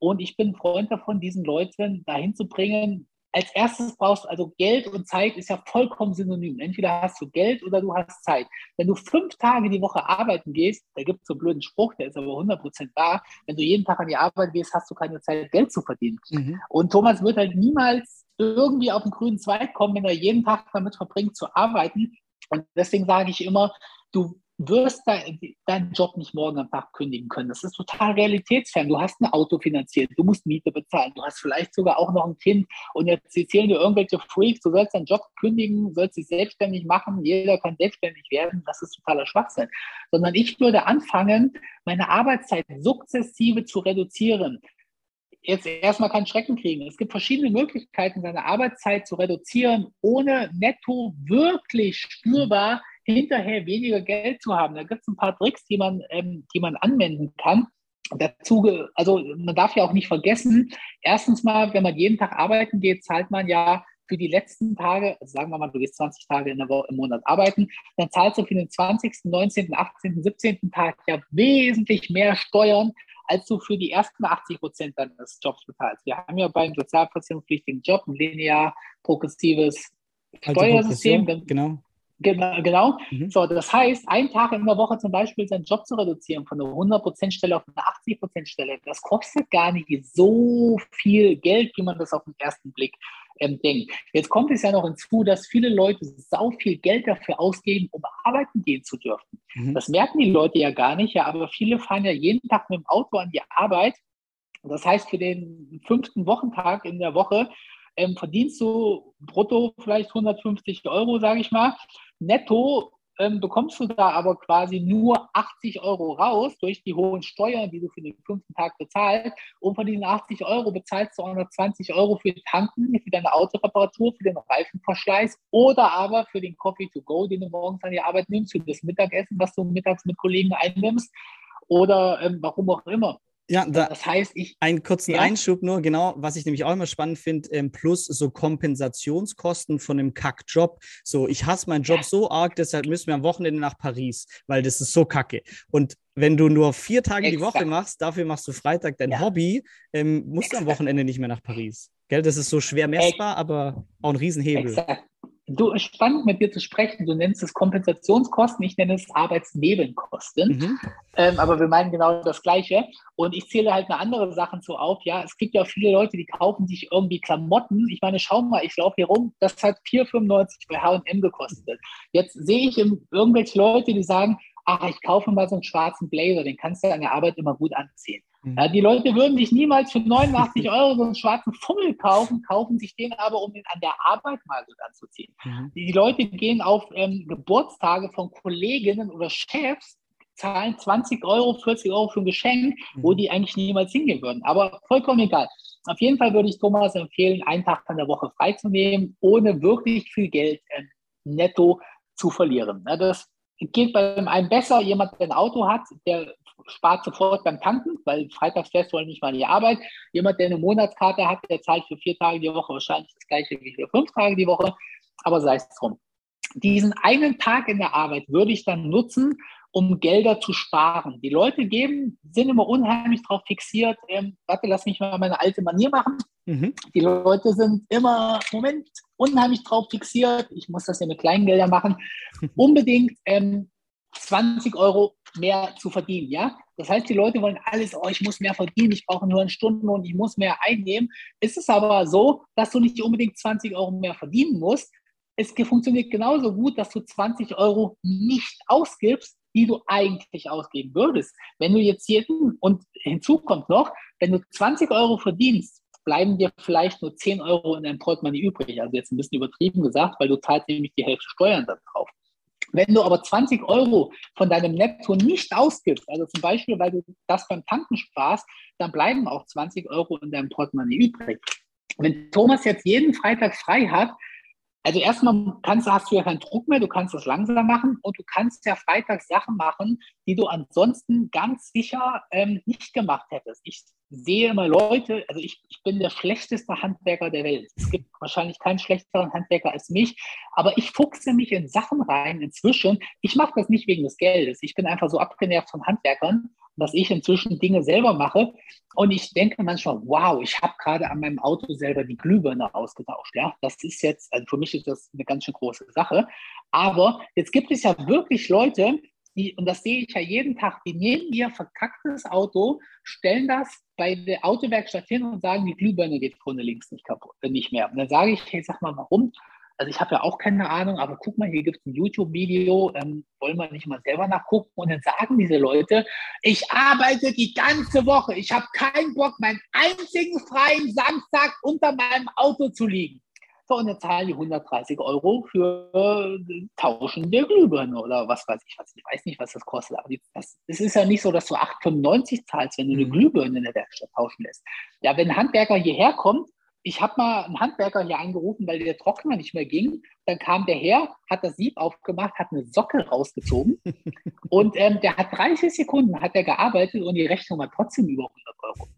Und ich bin ein Freund davon, diesen Leuten dahin zu bringen, als erstes brauchst du also Geld und Zeit ist ja vollkommen synonym. Entweder hast du Geld oder du hast Zeit. Wenn du fünf Tage die Woche arbeiten gehst, da gibt es so einen blöden Spruch, der ist aber 100% wahr. Wenn du jeden Tag an die Arbeit gehst, hast du keine Zeit, Geld zu verdienen. Mhm. Und Thomas wird halt niemals irgendwie auf den grünen Zweig kommen, wenn er jeden Tag damit verbringt zu arbeiten. Und deswegen sage ich immer, du wirst deinen Job nicht morgen am Tag kündigen können. Das ist total realitätsfern. Du hast ein Auto finanziert, du musst Miete bezahlen, du hast vielleicht sogar auch noch ein Kind und jetzt erzählen dir irgendwelche Freaks, du sollst deinen Job kündigen, sollst dich selbstständig machen, jeder kann selbstständig werden. Das ist totaler Schwachsinn. Sondern ich würde anfangen, meine Arbeitszeit sukzessive zu reduzieren jetzt erstmal keinen Schrecken kriegen. Es gibt verschiedene Möglichkeiten, seine Arbeitszeit zu reduzieren, ohne netto wirklich spürbar hinterher weniger Geld zu haben. Da gibt es ein paar Tricks, die man, ähm, die man anwenden kann. dazu, also man darf ja auch nicht vergessen, erstens mal, wenn man jeden Tag arbeiten geht, zahlt man ja für die letzten Tage, also sagen wir mal, du gehst 20 Tage in der Woche, im Monat arbeiten, dann zahlst du für den 20., 19., 18., 17. Tag ja wesentlich mehr Steuern, als du für die ersten 80 Prozent deines Jobs bezahlst. Wir haben ja beim sozialversicherungspflichtigen Job ein linear progressives also Steuersystem. Genau. Genau. genau. Mhm. So, das heißt, einen Tag in der Woche zum Beispiel seinen Job zu reduzieren von einer 100%-Stelle auf eine 80%-Stelle, das kostet gar nicht so viel Geld, wie man das auf den ersten Blick ähm, denkt. Jetzt kommt es ja noch hinzu, dass viele Leute sau viel Geld dafür ausgeben, um arbeiten gehen zu dürfen. Mhm. Das merken die Leute ja gar nicht, ja, aber viele fahren ja jeden Tag mit dem Auto an die Arbeit. Das heißt, für den fünften Wochentag in der Woche ähm, verdienst du brutto vielleicht 150 Euro, sage ich mal. Netto ähm, bekommst du da aber quasi nur 80 Euro raus durch die hohen Steuern, die du für den fünften Tag bezahlst. Und von diesen 80 Euro bezahlst du auch noch 20 Euro für die Tanken, für deine Autoreparatur, für den Reifenverschleiß oder aber für den Coffee to go, den du morgens an die Arbeit nimmst, für das Mittagessen, was du mittags mit Kollegen einnimmst oder ähm, warum auch immer. Ja, da das heißt, ich. Einen kurzen ja. Einschub nur, genau, was ich nämlich auch immer spannend finde, ähm, plus so Kompensationskosten von einem Kackjob. So, ich hasse meinen Job so arg, deshalb müssen wir am Wochenende nach Paris, weil das ist so kacke. Und wenn du nur vier Tage Exakt. die Woche machst, dafür machst du Freitag dein ja. Hobby, ähm, musst du am Wochenende nicht mehr nach Paris. Gell, das ist so schwer messbar, Exakt. aber auch ein Riesenhebel. Exakt. Du, spannend mit dir zu sprechen. Du nennst es Kompensationskosten, ich nenne es Arbeitsnebenkosten. Mhm. Ähm, aber wir meinen genau das Gleiche. Und ich zähle halt eine andere Sachen so auf. Ja, es gibt ja viele Leute, die kaufen sich irgendwie Klamotten. Ich meine, schau mal, ich laufe hier rum, das hat 4,95 bei H&M gekostet. Jetzt sehe ich irgendwelche Leute, die sagen, ach, ich kaufe mal so einen schwarzen Blazer, den kannst du an der Arbeit immer gut anziehen. Ja, die Leute würden sich niemals für 89 Euro so einen schwarzen Fummel kaufen, kaufen sich den aber, um ihn an der Arbeit mal gut anzuziehen. Mhm. Die, die, Leute gehen auf ähm, Geburtstage von Kolleginnen oder Chefs, zahlen 20 Euro, 40 Euro für ein Geschenk, mhm. wo die eigentlich niemals hingehen würden. Aber vollkommen egal. Auf jeden Fall würde ich Thomas empfehlen, einen Tag in der Woche freizunehmen, ohne wirklich viel Geld äh, netto zu verlieren. Ja, das geht bei einem besser. Jemand, der ein Auto hat, der spart sofort beim Tanken, weil freitags fährst du halt nicht mal in die Arbeit. Jemand, der eine Monatskarte hat, der zahlt für vier Tage die Woche wahrscheinlich das gleiche wie für fünf Tage die Woche. Aber sei es drum. Diesen einen Tag in der Arbeit würde ich dann nutzen, um Gelder zu sparen. Die Leute geben, sind immer unheimlich darauf fixiert, ähm, warte, lass mich mal meine alte Manier machen. Mhm. Die Leute sind immer, Moment, unheimlich darauf fixiert, ich muss das ja mit Kleingeldern machen, unbedingt ähm, 20 Euro mehr zu verdienen, ja. Das heißt, die Leute wollen alles, oh, ich muss mehr verdienen, ich brauche nur einen Stundenlohn, ich muss mehr einnehmen. Es ist aber so, dass du nicht unbedingt 20 Euro mehr verdienen musst. Es funktioniert genauso gut, dass du 20 Euro nicht ausgibst, die du eigentlich ausgeben würdest. Wenn du jetzt hier, und hinzu kommt noch, wenn du 20 Euro verdienst, bleiben dir vielleicht nur 10 Euro in deinem Portemonnaie übrig. Also jetzt ein bisschen übertrieben gesagt, weil du zahlst nämlich die Hälfte Steuern darauf. Wenn du aber 20 Euro von deinem Netto nicht ausgibst, also zum Beispiel, weil du das beim Tanken sparst, dann bleiben auch 20 Euro in deinem Portemonnaie übrig. Wenn Thomas jetzt jeden Freitag frei hat, also erstmal kannst, hast du ja keinen Druck mehr, du kannst das langsam machen und du kannst ja freitags Sachen machen, die du ansonsten ganz sicher ähm, nicht gemacht hättest. Ich sehe immer Leute, also ich, ich bin der schlechteste Handwerker der Welt. Es gibt wahrscheinlich keinen schlechteren Handwerker als mich, aber ich fuchse mich in Sachen rein inzwischen. Ich mache das nicht wegen des Geldes. Ich bin einfach so abgenervt von Handwerkern dass ich inzwischen Dinge selber mache. Und ich denke manchmal, wow, ich habe gerade an meinem Auto selber die Glühbirne ausgetauscht. Ja, das ist jetzt, also für mich ist das eine ganz schön große Sache. Aber jetzt gibt es ja wirklich Leute, die, und das sehe ich ja jeden Tag, die nehmen ihr verkacktes Auto, stellen das bei der Autowerkstatt hin und sagen, die Glühbirne geht vorne links nicht kaputt, äh, nicht mehr. Und dann sage ich, hey, sag mal, warum? Also ich habe ja auch keine Ahnung, aber guck mal, hier gibt es ein YouTube-Video, ähm, wollen wir nicht mal selber nachgucken und dann sagen diese Leute, ich arbeite die ganze Woche, ich habe keinen Bock, meinen einzigen freien Samstag unter meinem Auto zu liegen. So, und dann zahlen die 130 Euro für äh, Tauschen der Glühbirne oder was weiß ich was. Ich weiß nicht, was das kostet, aber das, das ist ja nicht so, dass du 8,95 zahlst, wenn du eine mhm. Glühbirne in der Werkstatt tauschen lässt. Ja, wenn ein Handwerker hierher kommt ich habe mal einen Handwerker hier angerufen, weil der Trockner nicht mehr ging. Dann kam der her, hat das Sieb aufgemacht, hat eine Socke rausgezogen und ähm, der hat 30 Sekunden hat er gearbeitet und die Rechnung war trotzdem über 100 Euro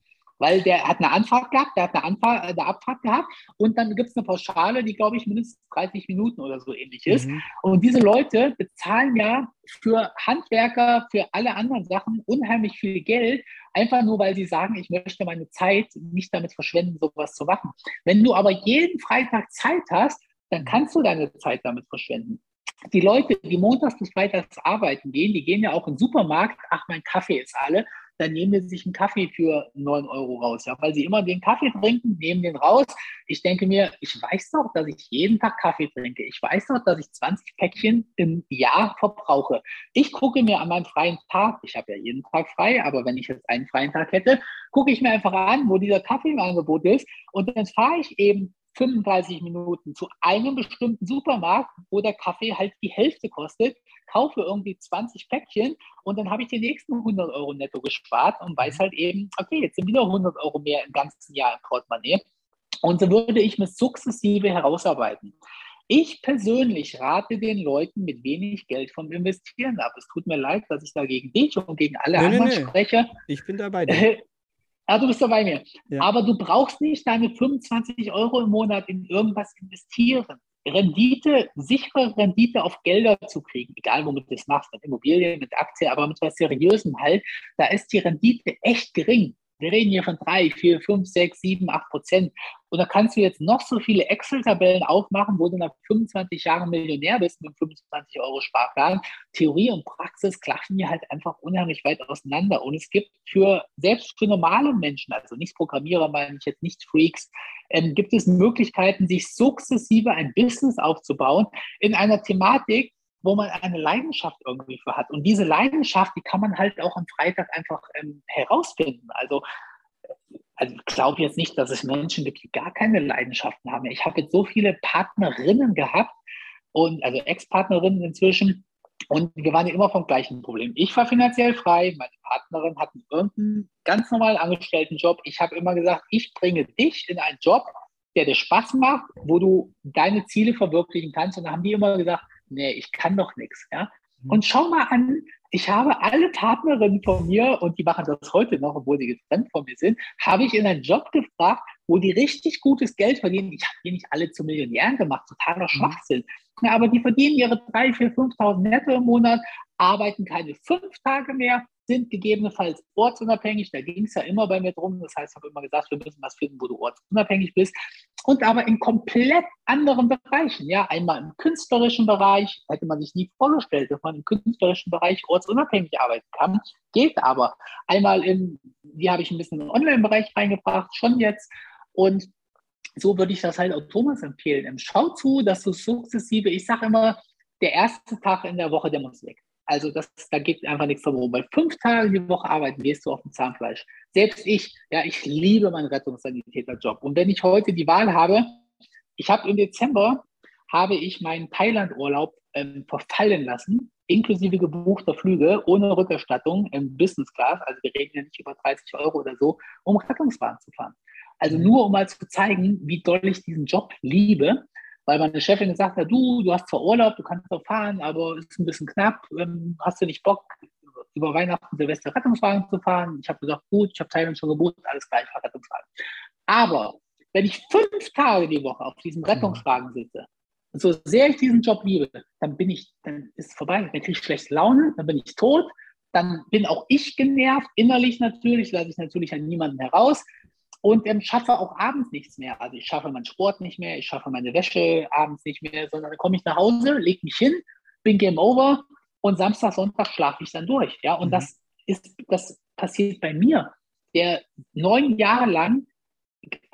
weil der hat eine Anfahrt gehabt, der hat eine, Anfahrt, eine Abfahrt gehabt und dann gibt es eine Pauschale, die, glaube ich, mindestens 30 Minuten oder so ähnlich ist. Mhm. Und diese Leute bezahlen ja für Handwerker, für alle anderen Sachen unheimlich viel Geld, einfach nur, weil sie sagen, ich möchte meine Zeit nicht damit verschwenden, sowas zu machen. Wenn du aber jeden Freitag Zeit hast, dann kannst du deine Zeit damit verschwenden die Leute, die montags bis freitags arbeiten gehen, die gehen ja auch in den Supermarkt, ach, mein Kaffee ist alle, dann nehmen sie sich einen Kaffee für 9 Euro raus, ja, weil sie immer den Kaffee trinken, nehmen den raus. Ich denke mir, ich weiß doch, dass ich jeden Tag Kaffee trinke. Ich weiß doch, dass ich 20 Päckchen im Jahr verbrauche. Ich gucke mir an meinem freien Tag, ich habe ja jeden Tag frei, aber wenn ich jetzt einen freien Tag hätte, gucke ich mir einfach an, wo dieser Kaffee im Angebot ist und dann fahre ich eben 35 Minuten zu einem bestimmten Supermarkt, wo der Kaffee halt die Hälfte kostet, kaufe irgendwie 20 Päckchen und dann habe ich die nächsten 100 Euro netto gespart und weiß halt eben, okay, jetzt sind wieder 100 Euro mehr im ganzen Jahr im Portemonnaie. Und so würde ich mir sukzessive herausarbeiten. Ich persönlich rate den Leuten mit wenig Geld vom Investieren ab. Es tut mir leid, dass ich da gegen dich und gegen alle nee, anderen nee, nee. spreche. Ich bin dabei. Ja, du bist dabei mir. Ja. Aber du brauchst nicht deine 25 Euro im Monat in irgendwas investieren. Rendite, sichere Rendite auf Gelder zu kriegen, egal womit du das machst, mit Immobilien, mit Aktien, aber mit was Seriösem halt, da ist die Rendite echt gering. Wir reden hier von drei, vier, fünf, sechs, sieben, acht Prozent. Und da kannst du jetzt noch so viele Excel-Tabellen aufmachen, wo du nach 25 Jahren Millionär bist mit 25 Euro Sparplan. Theorie und Praxis klaffen hier halt einfach unheimlich weit auseinander. Und es gibt für, selbst für normale Menschen, also nicht Programmierer, meine ich jetzt nicht Freaks, ähm, gibt es Möglichkeiten, sich sukzessive ein Business aufzubauen in einer Thematik, wo man eine Leidenschaft irgendwie für hat. Und diese Leidenschaft, die kann man halt auch am Freitag einfach ähm, herausfinden. Also, also ich glaube jetzt nicht, dass es Menschen gibt, die gar keine Leidenschaften haben. Ich habe jetzt so viele Partnerinnen gehabt und also Ex-Partnerinnen inzwischen. Und wir waren ja immer vom gleichen Problem. Ich war finanziell frei, meine Partnerin hat irgendeinen ganz normalen Angestelltenjob. Ich habe immer gesagt, ich bringe dich in einen Job, der dir Spaß macht, wo du deine Ziele verwirklichen kannst. Und da haben die immer gesagt, nee, ich kann doch nichts. Ja? Mhm. Und schau mal an, ich habe alle Partnerinnen von mir, und die machen das heute noch, obwohl sie getrennt von mir sind, habe ich in einen Job gefragt, wo die richtig gutes Geld verdienen. Ich habe die nicht alle zu Millionären gemacht, totaler mhm. Schwachsinn. Ja, aber die verdienen ihre 3.000, 4.000, 5.000 netto im Monat, arbeiten keine fünf Tage mehr, sind gegebenenfalls ortsunabhängig. Da ging es ja immer bei mir drum. Das heißt, ich habe immer gesagt, wir müssen was finden, wo du ortsunabhängig bist. Und aber in komplett anderen Bereichen. Ja, einmal im künstlerischen Bereich, hätte man sich nie vorgestellt, dass man im künstlerischen Bereich ortsunabhängig arbeiten kann. Geht aber. Einmal im, wie habe ich ein bisschen im Online-Bereich reingebracht, schon jetzt. Und so würde ich das halt auch Thomas empfehlen. Schau zu, dass du sukzessive, ich sage immer, der erste Tag in der Woche, der muss weg. Also das, da geht einfach nichts drum. Weil fünf Tage die Woche arbeiten gehst du auf dem Zahnfleisch. Selbst ich, ja, ich liebe meinen Rettungssanitäterjob. Und wenn ich heute die Wahl habe, ich habe im Dezember, habe ich meinen Thailand-Urlaub ähm, verfallen lassen, inklusive gebuchter Flüge, ohne Rückerstattung im Business Class, also wir reden ja nicht über 30 Euro oder so, um Rettungswagen zu fahren. Also mhm. nur um mal zu zeigen, wie doll ich diesen Job liebe weil meine Chefin gesagt hat, du, du hast zwar Urlaub, du kannst doch fahren, aber es ist ein bisschen knapp, ähm, hast du nicht Bock, über Weihnachten Silvester Rettungswagen zu fahren? Ich habe gesagt, gut, ich habe Thailand schon gebucht, alles gleich, fahr Rettungswagen. Aber wenn ich fünf Tage die Woche auf diesem Rettungswagen sitze, und so sehr ich diesen Job liebe, dann bin ich, dann ist es vorbei, dann kriege ich schlechte Laune, dann bin ich tot, dann bin auch ich genervt, innerlich natürlich, lasse ich natürlich an niemanden heraus und ähm, schaffe auch abends nichts mehr. Also ich schaffe meinen Sport nicht mehr, ich schaffe meine Wäsche abends nicht mehr, sondern dann komme ich nach Hause, lege mich hin, bin Game Over und Samstag, Sonntag schlafe ich dann durch. Ja, und mhm. das ist, das passiert bei mir, der neun Jahre lang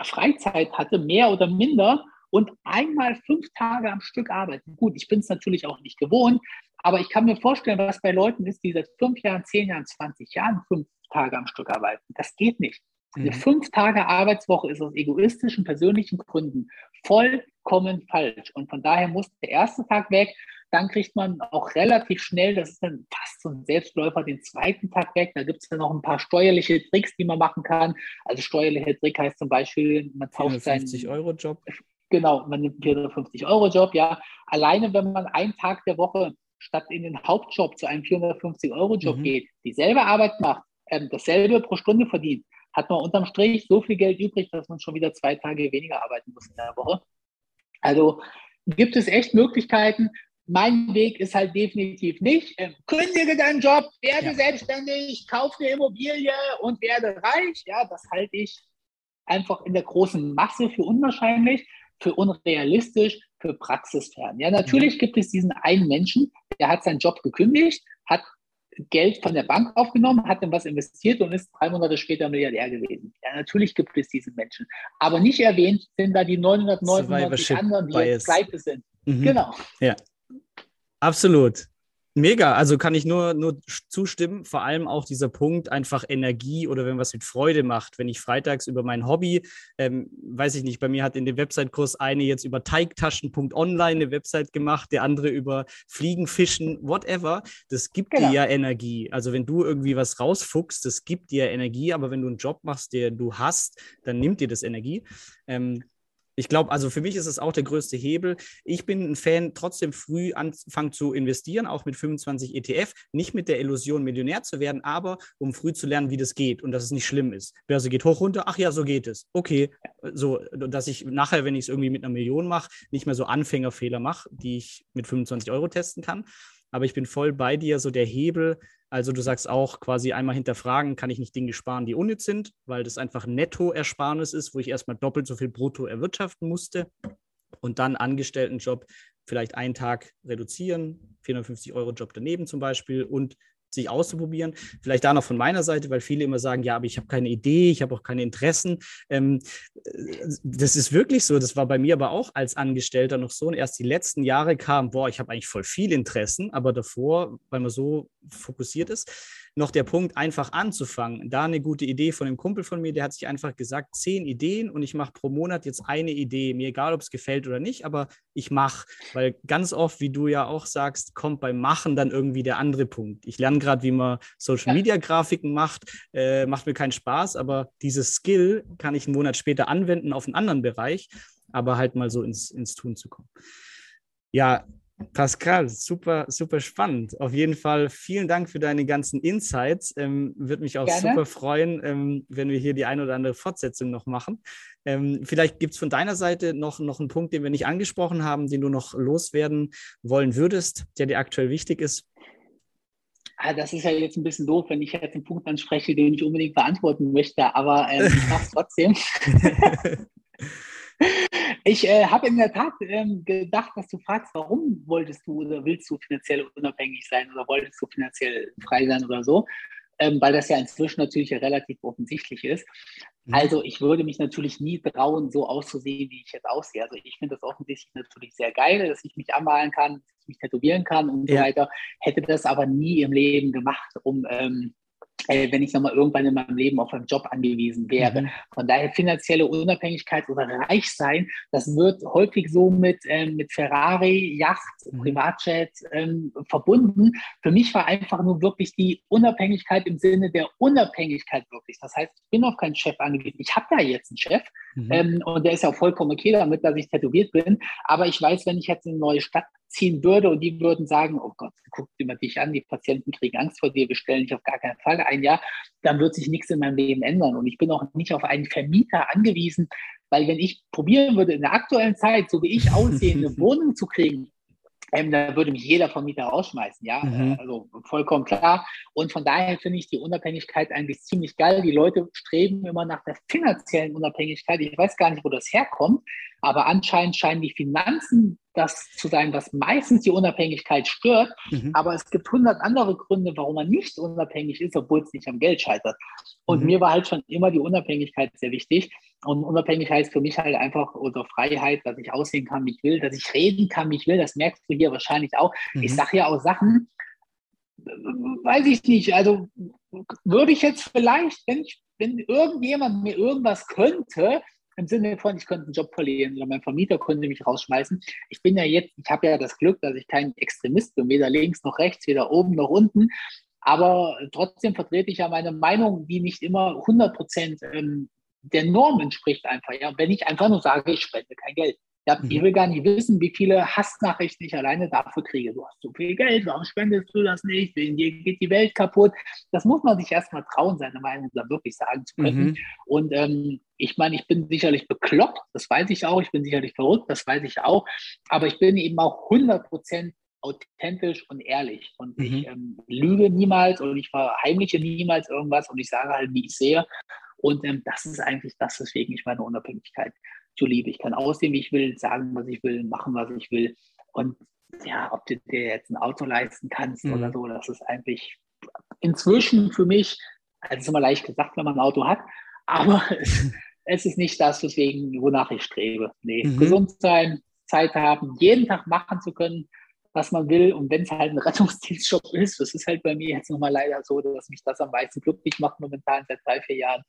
Freizeit hatte, mehr oder minder, und einmal fünf Tage am Stück arbeiten. Gut, ich bin es natürlich auch nicht gewohnt, aber ich kann mir vorstellen, was bei Leuten ist, die seit fünf Jahren, zehn Jahren, 20 Jahren fünf Tage am Stück arbeiten. Das geht nicht. Eine mhm. fünf Tage Arbeitswoche ist aus egoistischen, persönlichen Gründen vollkommen falsch. Und von daher muss der erste Tag weg. dann kriegt man auch relativ schnell, das ist dann fast so ein Selbstläufer, den zweiten Tag weg. Da gibt es dann noch ein paar steuerliche Tricks, die man machen kann. Also steuerliche Trick heißt zum Beispiel, man tauscht seinen 50 Euro Job. Genau, man nimmt einen 450 Euro Job, ja. Alleine wenn man einen Tag der Woche statt in den Hauptjob zu einem 450 Euro Job mhm. geht, dieselbe Arbeit macht, ähm, dasselbe pro Stunde verdient, hat man unterm Strich so viel Geld übrig, dass man schon wieder zwei Tage weniger arbeiten muss in der Woche. Also gibt es echt Möglichkeiten. Mein Weg ist halt definitiv nicht, äh, kündige deinen Job, werde ja. selbstständig, kauf eine Immobilie und werde reich. Ja, das halte ich einfach in der großen Masse für unwahrscheinlich, für unrealistisch, für praxisfern. Ja, natürlich mhm. gibt es diesen einen Menschen, der hat seinen Job gekündigt, hat Geld von der Bank aufgenommen, hat dann was investiert und ist drei Monate später Milliardär gewesen. Ja, natürlich gibt es diese Menschen. Aber nicht erwähnt sind da die 999 anderen, die pleite sind. Mhm. Genau. Ja. Absolut. Mega, also kann ich nur, nur zustimmen. Vor allem auch dieser Punkt, einfach Energie oder wenn was mit Freude macht. Wenn ich freitags über mein Hobby, ähm, weiß ich nicht, bei mir hat in dem Website-Kurs eine jetzt über Teigtaschen.online eine Website gemacht, der andere über Fliegen, Fischen, whatever. Das gibt genau. dir ja Energie. Also wenn du irgendwie was rausfuchst, das gibt dir Energie, aber wenn du einen Job machst, der du hast, dann nimmt dir das Energie. Ähm, ich glaube, also für mich ist es auch der größte Hebel. Ich bin ein Fan, trotzdem früh anfangen zu investieren, auch mit 25 ETF, nicht mit der Illusion, Millionär zu werden, aber um früh zu lernen, wie das geht und dass es nicht schlimm ist. Börse geht hoch, runter, ach ja, so geht es. Okay, so, dass ich nachher, wenn ich es irgendwie mit einer Million mache, nicht mehr so Anfängerfehler mache, die ich mit 25 Euro testen kann. Aber ich bin voll bei dir, so der Hebel, also du sagst auch quasi einmal hinterfragen, kann ich nicht Dinge sparen, die unnütz sind, weil das einfach Nettoersparnis ist, wo ich erstmal doppelt so viel brutto erwirtschaften musste. Und dann Angestelltenjob vielleicht einen Tag reduzieren, 450 Euro Job daneben zum Beispiel und sich auszuprobieren. Vielleicht da noch von meiner Seite, weil viele immer sagen, ja, aber ich habe keine Idee, ich habe auch keine Interessen. Ähm, das ist wirklich so. Das war bei mir aber auch als Angestellter noch so. Und erst die letzten Jahre kam, boah, ich habe eigentlich voll viel Interessen, aber davor, weil man so fokussiert ist, noch der Punkt, einfach anzufangen. Da eine gute Idee von einem Kumpel von mir, der hat sich einfach gesagt, zehn Ideen und ich mache pro Monat jetzt eine Idee. Mir egal, ob es gefällt oder nicht, aber ich mache. Weil ganz oft, wie du ja auch sagst, kommt beim Machen dann irgendwie der andere Punkt. Ich lerne gerade, wie man Social Media Grafiken macht, äh, macht mir keinen Spaß, aber dieses Skill kann ich einen Monat später anwenden auf einen anderen Bereich, aber halt mal so ins, ins Tun zu kommen. Ja, Pascal, super, super spannend. Auf jeden Fall vielen Dank für deine ganzen Insights. Ähm, Würde mich auch Gerne. super freuen, ähm, wenn wir hier die ein oder andere Fortsetzung noch machen. Ähm, vielleicht gibt es von deiner Seite noch, noch einen Punkt, den wir nicht angesprochen haben, den du noch loswerden wollen würdest, der dir aktuell wichtig ist. Ah, das ist ja jetzt ein bisschen doof, wenn ich jetzt einen Punkt anspreche, den ich unbedingt beantworten möchte, aber ähm, ich mache es trotzdem. Ich äh, habe in der Tat ähm, gedacht, dass du fragst, warum wolltest du oder willst du finanziell unabhängig sein oder wolltest du finanziell frei sein oder so, ähm, weil das ja inzwischen natürlich relativ offensichtlich ist. Mhm. Also ich würde mich natürlich nie trauen, so auszusehen, wie ich jetzt aussehe. Also ich finde das offensichtlich natürlich sehr geil, dass ich mich anmalen kann, dass ich mich tätowieren kann und ja. so weiter. Hätte das aber nie im Leben gemacht, um ähm, äh, wenn ich nochmal irgendwann in meinem Leben auf einen Job angewiesen wäre. Mhm. Von daher finanzielle Unabhängigkeit oder reich sein, das wird häufig so mit, ähm, mit Ferrari, Yacht, mhm. Privatjet ähm, verbunden. Für mich war einfach nur wirklich die Unabhängigkeit im Sinne der Unabhängigkeit wirklich. Das heißt, ich bin auf keinen Chef angewiesen. Ich habe da jetzt einen Chef mhm. ähm, und der ist ja auch vollkommen okay damit, dass ich tätowiert bin. Aber ich weiß, wenn ich jetzt in eine neue Stadt ziehen würde und die würden sagen, oh Gott, guck dir mal dich an, die Patienten kriegen Angst vor dir, wir stellen dich auf gar keinen Fall ein, ja, dann wird sich nichts in meinem Leben ändern. Und ich bin auch nicht auf einen Vermieter angewiesen, weil wenn ich probieren würde, in der aktuellen Zeit, so wie ich aussehe, eine Wohnung zu kriegen, ähm, da würde mich jeder Vermieter rausschmeißen, ja, mhm. also vollkommen klar. Und von daher finde ich die Unabhängigkeit eigentlich ziemlich geil. Die Leute streben immer nach der finanziellen Unabhängigkeit. Ich weiß gar nicht, wo das herkommt, aber anscheinend scheinen die Finanzen das zu sein, was meistens die Unabhängigkeit stört. Mhm. Aber es gibt hundert andere Gründe, warum man nicht unabhängig ist, obwohl es nicht am Geld scheitert. Und mhm. mir war halt schon immer die Unabhängigkeit sehr wichtig. Und Unabhängigkeit ist für mich halt einfach oder Freiheit, dass ich aussehen kann, wie ich will, dass ich reden kann, wie ich will. Das merkst du hier wahrscheinlich auch. Mhm. Ich sage ja auch Sachen, weiß ich nicht. Also würde ich jetzt vielleicht, wenn, ich, wenn irgendjemand mir irgendwas könnte, im Sinne von, ich könnte einen Job verlieren oder mein Vermieter könnte mich rausschmeißen. Ich bin ja jetzt, ich habe ja das Glück, dass ich kein Extremist bin, weder links noch rechts, weder oben noch unten. Aber trotzdem vertrete ich ja meine Meinung, die nicht immer 100 Prozent ähm, der Norm entspricht einfach. Ja, wenn ich einfach nur sage, ich spende kein Geld. Ja, mhm. Ich will gar nicht wissen, wie viele Hassnachrichten ich alleine dafür kriege. Du hast so viel Geld, warum spendest du das nicht? Dir geht die Welt kaputt. Das muss man sich erstmal trauen, seine Meinung da wirklich sagen zu können. Mhm. Und ähm, ich meine, ich bin sicherlich bekloppt, das weiß ich auch. Ich bin sicherlich verrückt, das weiß ich auch. Aber ich bin eben auch 100 Prozent authentisch und ehrlich. Und mhm. ich ähm, lüge niemals und ich verheimliche niemals irgendwas und ich sage halt, wie ich sehe. Und ähm, das ist eigentlich das, weswegen ich meine Unabhängigkeit so liebe. Ich kann aussehen, wie ich will, sagen, was ich will, machen, was ich will. Und ja, ob du dir jetzt ein Auto leisten kannst mhm. oder so, das ist eigentlich inzwischen für mich, also ist immer leicht gesagt, wenn man ein Auto hat, aber es ist nicht das, weswegen, wonach ich strebe. Nee, mhm. gesund sein, Zeit haben, jeden Tag machen zu können, was man will. Und wenn es halt ein Rettungsdienstjob ist, das ist halt bei mir jetzt nochmal leider so, dass mich das am meisten glücklich macht momentan seit drei, vier Jahren.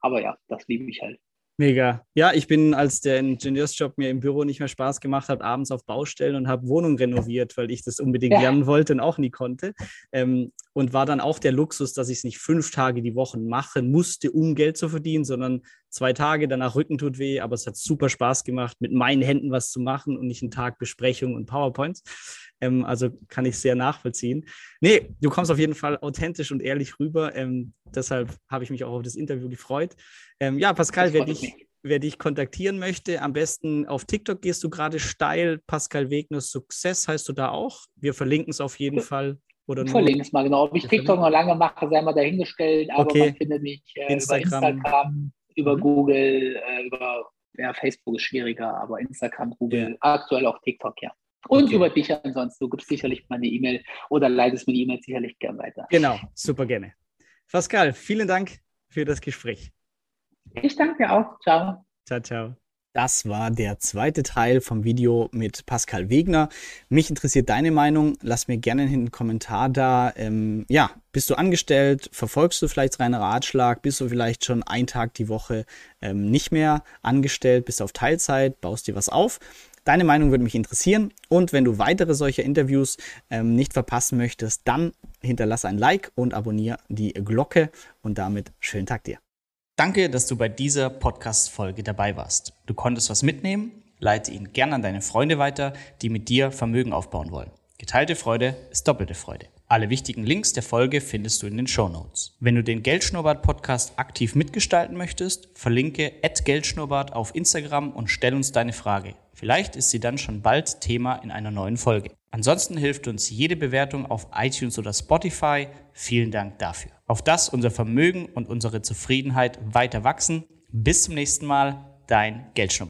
Aber ja, das liebe ich halt. Mega. Ja, ich bin, als der Ingenieursjob mir im Büro nicht mehr Spaß gemacht hat, abends auf Baustellen und habe Wohnungen renoviert, weil ich das unbedingt ja. lernen wollte und auch nie konnte. Ähm, und war dann auch der Luxus, dass ich es nicht fünf Tage die Woche machen musste, um Geld zu verdienen, sondern zwei Tage, danach Rücken tut weh, aber es hat super Spaß gemacht, mit meinen Händen was zu machen und nicht einen Tag Besprechung und PowerPoints. Ähm, also kann ich sehr nachvollziehen. Nee, du kommst auf jeden Fall authentisch und ehrlich rüber. Ähm, deshalb habe ich mich auch auf das Interview gefreut. Ähm, ja, Pascal, wer dich, wer dich kontaktieren möchte, am besten auf TikTok gehst du gerade steil. Pascal Wegner Success heißt du da auch. Wir verlinken es auf jeden Fall. Oder verlinken es mal genau. Ob ich TikTok noch lange mache, sei mal dahingestellt, aber okay. man findet mich äh, Instagram. über Instagram, über mhm. Google, äh, über ja, Facebook ist schwieriger, aber Instagram, Google, ja. aktuell auch TikTok, ja. Und okay. über dich ansonsten. Du gibst sicherlich meine E-Mail oder leitest mir die E-Mail sicherlich gern weiter. Genau, super gerne. Pascal, vielen Dank für das Gespräch. Ich danke dir auch. Ciao. Ciao, ciao. Das war der zweite Teil vom Video mit Pascal Wegner. Mich interessiert deine Meinung. Lass mir gerne einen Kommentar da. Ähm, ja, bist du angestellt? Verfolgst du vielleicht reinen Ratschlag? Bist du vielleicht schon einen Tag die Woche ähm, nicht mehr angestellt? Bist du auf Teilzeit? Baust dir was auf? Deine Meinung würde mich interessieren. Und wenn du weitere solcher Interviews ähm, nicht verpassen möchtest, dann hinterlasse ein Like und abonniere die Glocke. Und damit schönen Tag dir. Danke, dass du bei dieser Podcast-Folge dabei warst. Du konntest was mitnehmen. Leite ihn gern an deine Freunde weiter, die mit dir Vermögen aufbauen wollen. Geteilte Freude ist doppelte Freude. Alle wichtigen Links der Folge findest du in den Show Notes. Wenn du den Geldschnurrbart Podcast aktiv mitgestalten möchtest, verlinke Geldschnurrbart auf Instagram und stell uns deine Frage. Vielleicht ist sie dann schon bald Thema in einer neuen Folge. Ansonsten hilft uns jede Bewertung auf iTunes oder Spotify. Vielen Dank dafür. Auf das unser Vermögen und unsere Zufriedenheit weiter wachsen. Bis zum nächsten Mal, dein Geldschnurrbart.